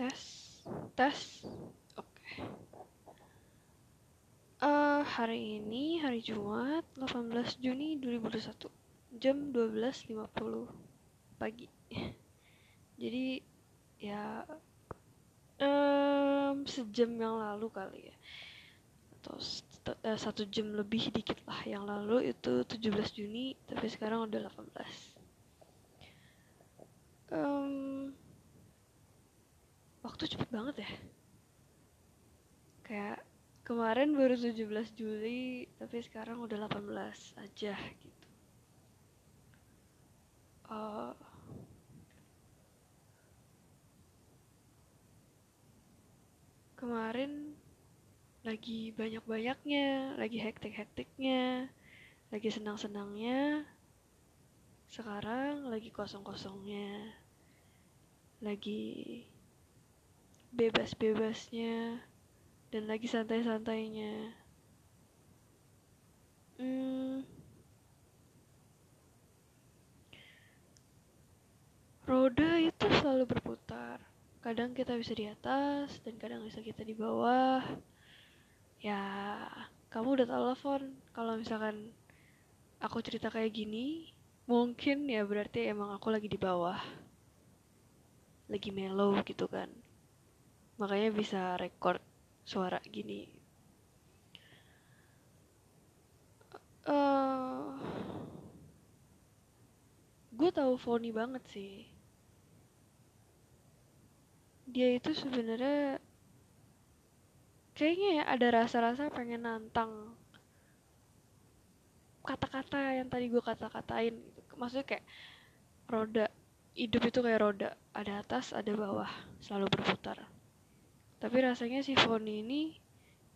tes tes. Oke. Eh, hari ini hari Jumat 18 Juni 2021 jam 12.50 pagi. Jadi ya em, sejam yang lalu kali ya. Atau eh, satu jam lebih dikit lah yang lalu itu 17 Juni tapi sekarang udah 18 banget ya. Kayak kemarin baru 17 Juli tapi sekarang udah 18 aja gitu. Eh, kemarin lagi banyak-banyaknya lagi hektik-hektiknya lagi senang-senangnya. Sekarang lagi kosong-kosongnya lagi bebas-bebasnya dan lagi santai-santainya. Hmm, roda itu selalu berputar. Kadang kita bisa di atas dan kadang bisa kita di bawah. Ya, kamu udah tahu lah. Kalau misalkan aku cerita kayak gini, mungkin ya berarti emang aku lagi di bawah. Lagi mellow gitu kan. Makanya bisa record suara gini. eh gue tahu Foni banget sih. Dia itu sebenarnya kayaknya ya ada rasa-rasa pengen nantang kata-kata yang tadi gue kata-katain gitu. Maksudnya kayak roda hidup itu kayak roda, ada atas, ada bawah, selalu berputar. Tapi rasanya si Foni ini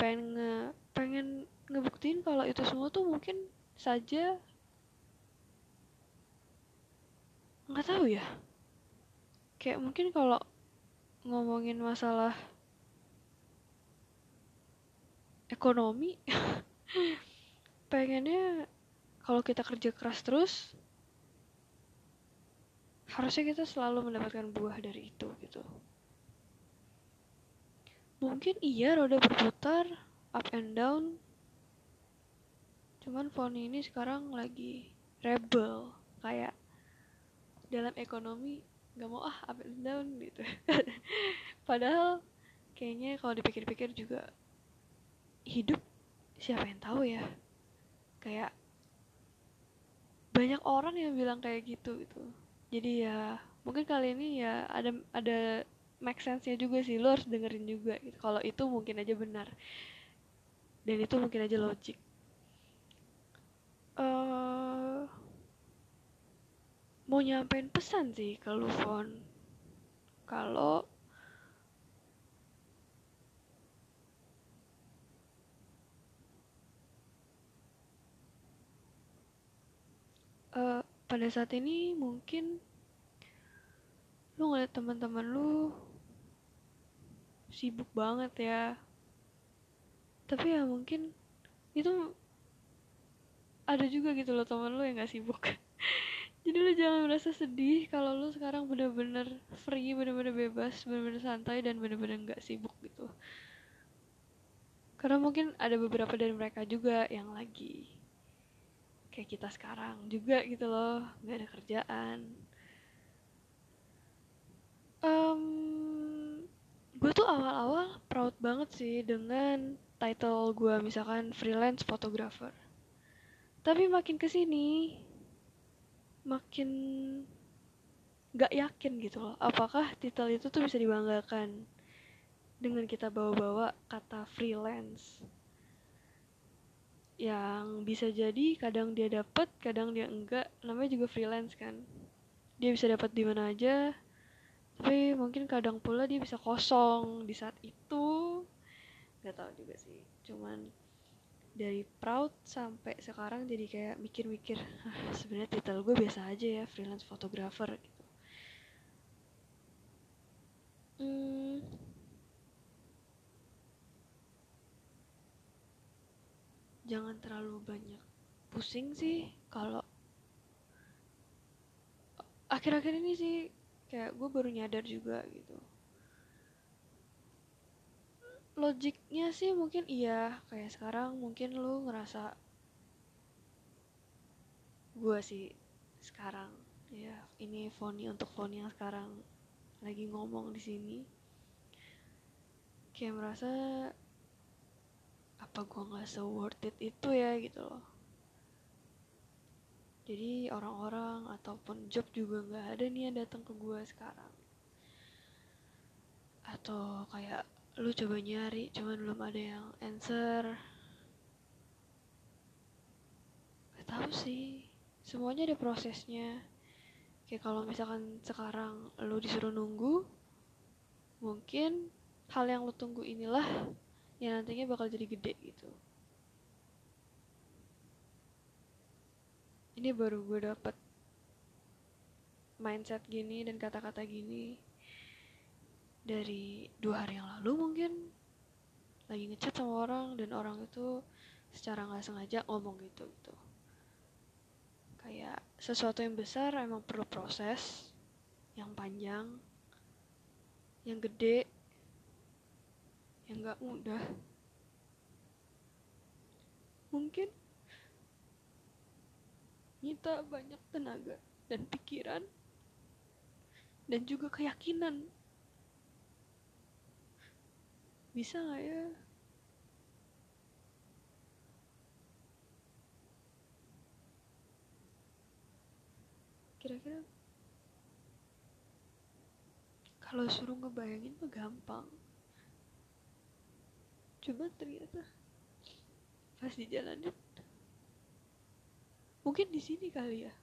pengen nge, pengen ngebuktiin kalau itu semua tuh mungkin saja nggak tahu ya. Kayak mungkin kalau ngomongin masalah ekonomi pengennya kalau kita kerja keras terus harusnya kita selalu mendapatkan buah dari itu gitu mungkin iya roda berputar up and down. Cuman Foni ini sekarang lagi rebel kayak dalam ekonomi nggak mau ah up and down gitu. Padahal kayaknya kalau dipikir-pikir juga hidup siapa yang tahu ya. Kayak banyak orang yang bilang kayak gitu gitu. Jadi ya mungkin kali ini ya ada ada make sense-nya juga sih lo harus dengerin juga gitu. Kalau itu mungkin aja benar. Dan itu mungkin aja logik. Eh mau nyampein pesan sih ke lu Fon. Kalau eh, pada saat ini mungkin lu ngeliat teman-teman lu sibuk banget ya. Tapi ya mungkin itu ada juga gitu loh teman lu yang gak sibuk. Jadi lu jangan merasa sedih kalau lu sekarang bener-bener free bener-bener bebas bener-bener santai dan bener-bener gak sibuk gitu. Karena mungkin ada beberapa dari mereka juga yang lagi kayak kita sekarang juga gitu loh nggak ada kerjaan. Em, gue tuh awal-awal proud banget sih dengan title gue misalkan freelance photographer. Tapi makin ke sini makin nggak yakin gitu loh apakah title itu tuh bisa dibanggakan dengan kita bawa-bawa kata freelance yang bisa jadi kadang dia dapat kadang dia enggak. Namanya juga freelance kan. Dia bisa dapat di mana aja tapi mungkin kadang pula dia bisa kosong di saat itu. Nggak tahu juga sih. Cuman dari proud sampai sekarang jadi kayak mikir-mikir "Ah, sebenarnya titel gue biasa aja ya freelance photographer gitu. Hmm, jangan terlalu banyak pusing sih kalau akhir-akhir ini sih kayak gue baru nyadar juga gitu. Logiknya sih mungkin iya kayak sekarang mungkin lu ngerasa gue sih sekarang ya ini Foni untuk Foni yang sekarang lagi ngomong di sini. Kayak merasa apa gue nggak se worth it itu ya gitu loh jadi orang-orang ataupun job juga nggak ada nih yang datang ke gue sekarang. Atau kayak lu coba nyari cuman belum ada yang answer. Gak tahu sih. Semuanya ada prosesnya. Kayak kalau misalkan sekarang lu disuruh nunggu mungkin hal yang lu tunggu inilah yang nantinya bakal jadi gede gitu ini baru gue dapet mindset gini dan kata-kata gini dari dua hari yang lalu mungkin. Lagi ngechat sama orang dan orang itu secara nggak sengaja ngomong gitu gitu. Kayak sesuatu yang besar emang perlu proses yang panjang yang gede yang nggak mudah. Mungkin nyita banyak tenaga dan pikiran dan juga keyakinan. Bisa nggak ya? Kira-kira kalau suruh ngebayangin mah gampang. Coba ternyata pas dijalanin mungkin di sini kali ya.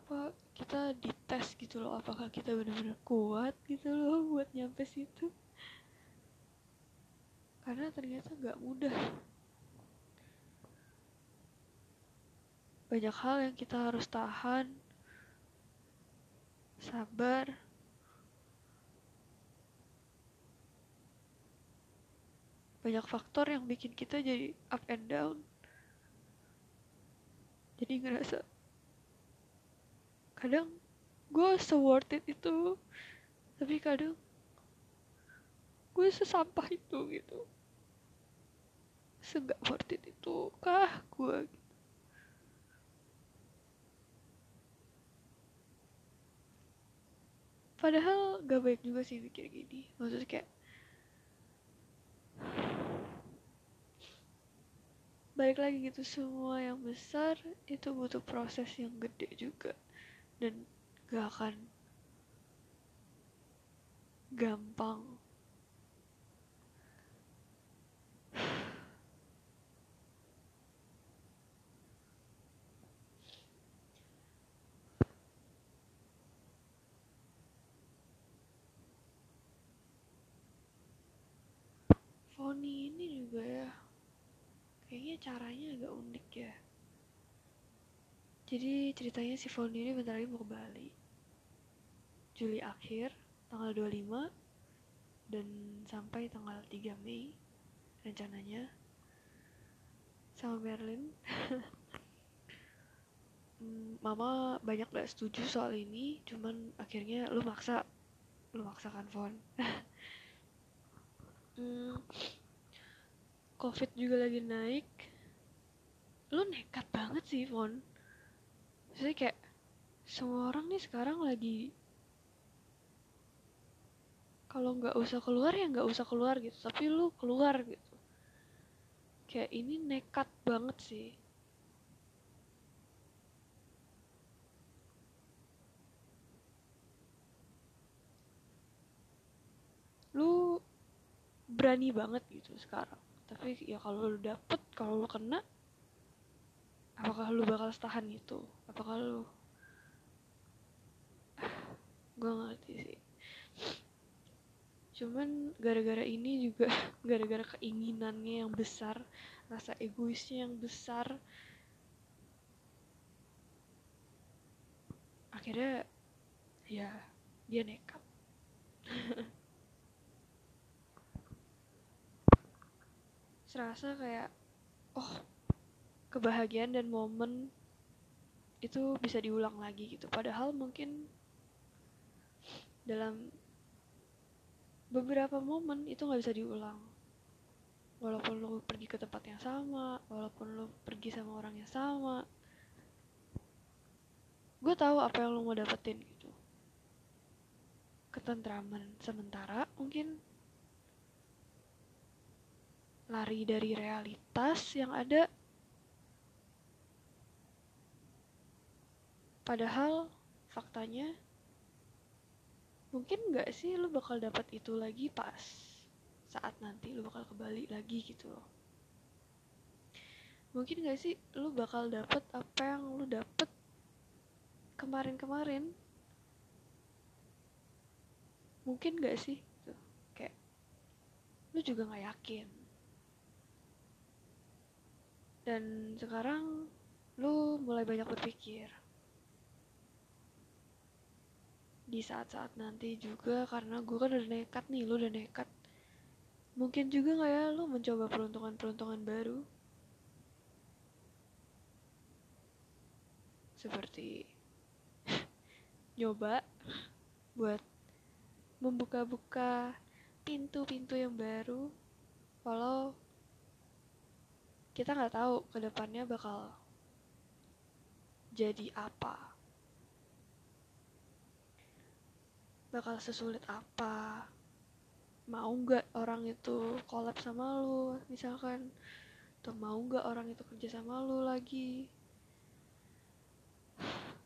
Apa kita dites gitu loh apakah kita benar-benar kuat gitu loh buat nyampe situ? Karena ternyata nggak mudah. Banyak hal yang kita harus tahan. Sabar. Banyak faktor yang bikin kita jadi up and down jadi ngerasa kadang gue se worth it itu tapi kadang gue sesampah itu gitu segak worth it itu kah gue gitu. padahal gak baik juga sih mikir gini maksudnya kayak balik lagi gitu semua yang besar itu butuh proses yang gede juga. Dan gak akan gampang. Foni ini juga ya kayaknya caranya agak unik ya. Jadi ceritanya si Foni ini bentar lagi mau ke Bali. Juli akhir tanggal 25 dan sampai tanggal 3 Mei rencananya. Sama Merlin. Hmm, Mama banyak gak setuju soal ini cuman akhirnya lu maksa. Lu maksakan Fon. Hmm, covid juga lagi naik. Lu nekat banget sih Fon Maksudnya kayak semua orang nih sekarang lagi kalau nggak usah keluar ya nggak usah keluar gitu. Tapi lu keluar gitu. Kayak ini nekat banget sih. Lu berani banget gitu sekarang tapi ya kalau lu dapet kalau lu kena apakah lu bakal tahan itu apakah lu gue ngerti sih. Cuman gara-gara ini juga gara-gara keinginannya yang besar rasa egoisnya yang besar akhirnya ya dia nekat serasa kayak oh kebahagiaan dan momen itu bisa diulang lagi gitu. Padahal mungkin dalam beberapa momen itu nggak bisa diulang. Walaupun lu pergi ke tempat yang sama walaupun lu pergi sama orang yang sama. Gue tahu apa yang lu mau dapetin gitu. Ketentraman sementara mungkin lari dari realitas yang ada. Padahal faktanya mungkin nggak sih lu bakal dapat itu lagi pas saat nanti lu bakal kembali lagi gitu loh. Mungkin gak sih lu bakal dapet apa yang lu dapet kemarin-kemarin? Mungkin gak sih? Tuh kayak lu juga nggak yakin dan sekarang lu mulai banyak berpikir. Di saat-saat nanti juga karena gue kan udah nekat nih lu udah nekat. Mungkin juga nggak ya lu mencoba peruntungan-peruntungan baru? Seperti nyoba buat membuka-buka pintu-pintu yang baru walau kita nggak tahu ke depannya bakal jadi apa. Bakal sesulit apa. Mau nggak orang itu kolab sama lu misalkan? Atau mau nggak orang itu kerja sama lu lagi?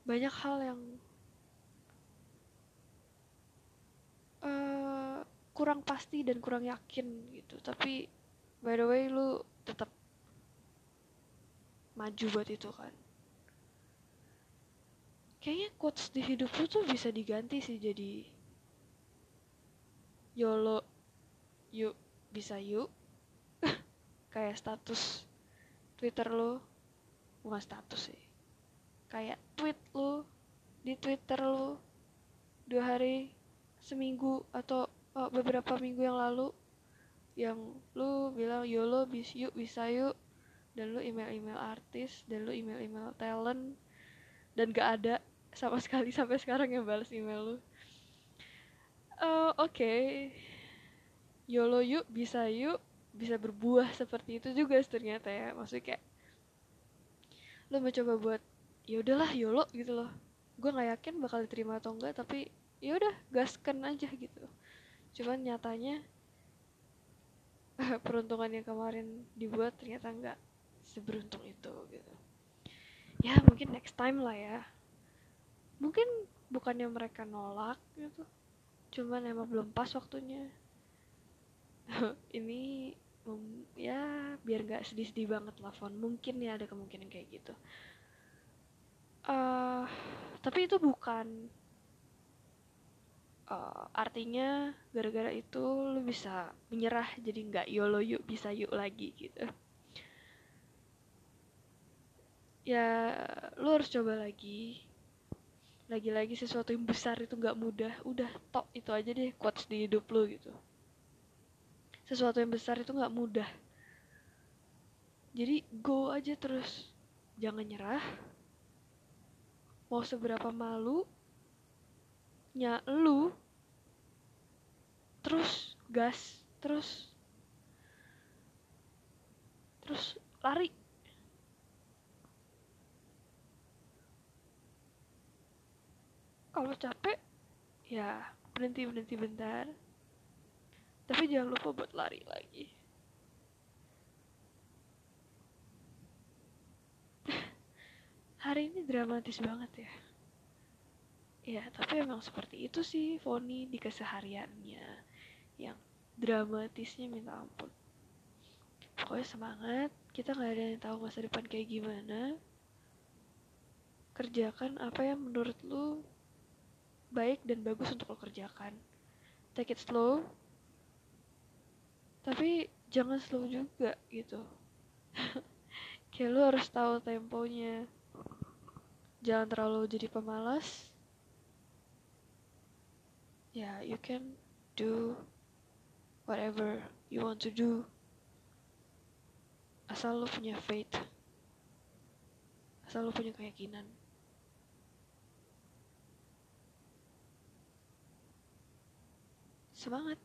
Banyak hal yang uh, kurang pasti dan kurang yakin gitu. Tapi by the way lu tetap maju buat itu kan. Kayaknya quotes di hidup lu tuh bisa diganti sih jadi YOLO yuk bisa yuk. Kayak status Twitter lo bukan status sih. Kayak tweet lo di Twitter lo dua hari seminggu atau oh, beberapa minggu yang lalu yang lu bilang YOLO bis yuk bisa yuk dan lu email-email artis dan lu email-email talent dan gak ada sama sekali sampai sekarang yang balas email lu. Uh, oke. Okay. YOLO yuk bisa yuk bisa berbuah seperti itu juga ternyata ya. Maksudnya kayak lo mau coba buat ya udahlah YOLO gitu loh. Gue nggak yakin bakal diterima atau enggak tapi ya udah gaskan aja gitu. Cuman nyatanya peruntungan yang kemarin dibuat ternyata nggak seberuntung itu gitu. Ya mungkin next time lah ya. Mungkin bukannya mereka nolak gitu. Cuman emang belum pas waktunya. Ini ya biar nggak sedih-sedih banget lah phone mungkin ya ada kemungkinan kayak gitu. Uh, tapi itu bukan uh, artinya gara-gara itu lu bisa menyerah jadi nggak yolo yuk bisa yuk lagi gitu ya lu harus coba lagi. Lagi-lagi sesuatu yang besar itu nggak mudah. Udah tok itu aja deh quotes di hidup lo gitu. Sesuatu yang besar itu nggak mudah. Jadi go aja terus. Jangan nyerah. Mau seberapa malu nya lu terus gas terus terus lari kalau capek ya berhenti berhenti bentar. Tapi jangan lupa buat lari lagi. Hari ini dramatis banget ya. Ya tapi emang seperti itu sih Foni di kesehariannya. Yang dramatisnya minta ampun. Pokoknya semangat kita nggak ada yang tahu masa depan kayak gimana. Kerjakan apa yang menurut lu baik dan bagus untuk lo kerjakan. Take it slow. Tapi jangan slow juga gitu. Kayak lo harus tahu temponya. Jangan terlalu jadi pemalas. Ya yeah, you can do whatever you want to do. Asal lo punya faith. Asal lo punya keyakinan semangat